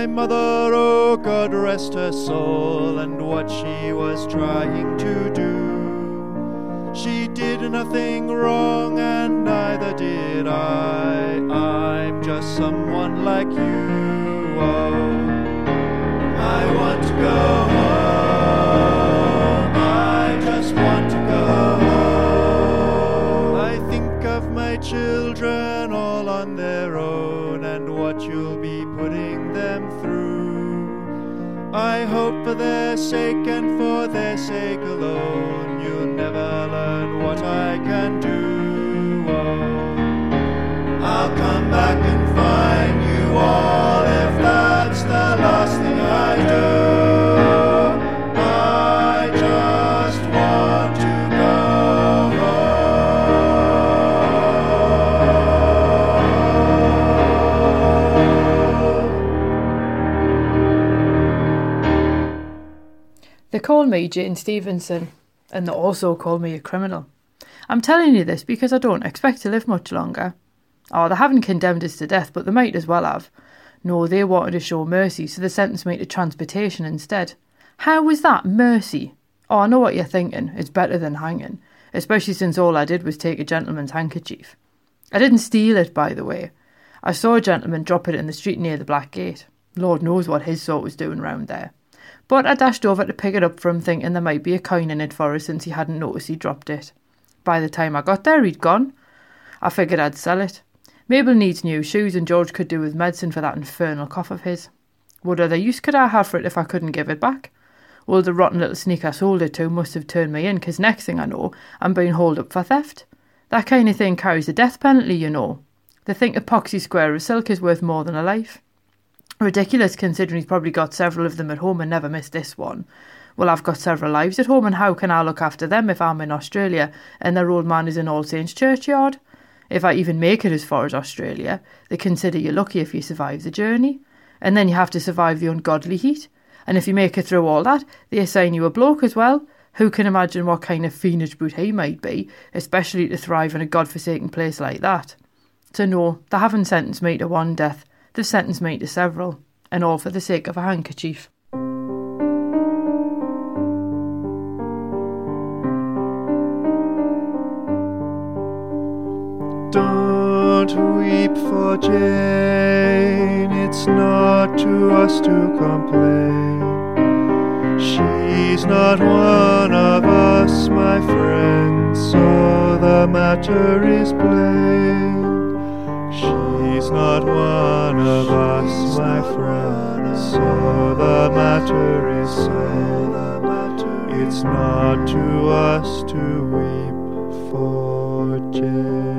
my mother, oh God rest her soul, and what she was trying to do. She did nothing wrong, and neither did I. I'm just someone like you. I hope for their sake and for their sake alone. You'll never learn what I can They call me Jane Stevenson, and they also call me a criminal. I'm telling you this because I don't expect to live much longer. Oh, they haven't condemned us to death, but they might as well have. No, they wanted to show mercy, so they sentenced me to transportation instead. How was that mercy? Oh, I know what you're thinking. It's better than hanging, especially since all I did was take a gentleman's handkerchief. I didn't steal it, by the way. I saw a gentleman drop it in the street near the Black Gate. Lord knows what his sort was doing round there. But I dashed over to pick it up from thinking there might be a coin in it for us since he hadn't noticed he dropped it. By the time I got there, he'd gone. I figured I'd sell it. Mabel needs new shoes, and George could do with medicine for that infernal cough of his. What other use could I have for it if I couldn't give it back? Well, the rotten little sneak I sold it to must have turned me in, 'cause next thing I know, I'm being hauled up for theft. That kind of thing carries a death penalty, you know. They think a poxy square of silk is worth more than a life. Ridiculous considering he's probably got several of them at home and never missed this one. Well, I've got several lives at home, and how can I look after them if I'm in Australia and their old man is in All Saints Churchyard? If I even make it as far as Australia, they consider you lucky if you survive the journey. And then you have to survive the ungodly heat. And if you make it through all that, they assign you a bloke as well. Who can imagine what kind of fiendish brute he might be, especially to thrive in a god-forsaken place like that? So no, they haven't sentenced me to one death. They've sentenced me to several, and all for the sake of a handkerchief. Don't weep for Jane, it's not to us to complain. She's not one of us, my friend, so the matter is plain. She's not one of us, my friend, so the matter is plain. It's not to us to weep for Jane.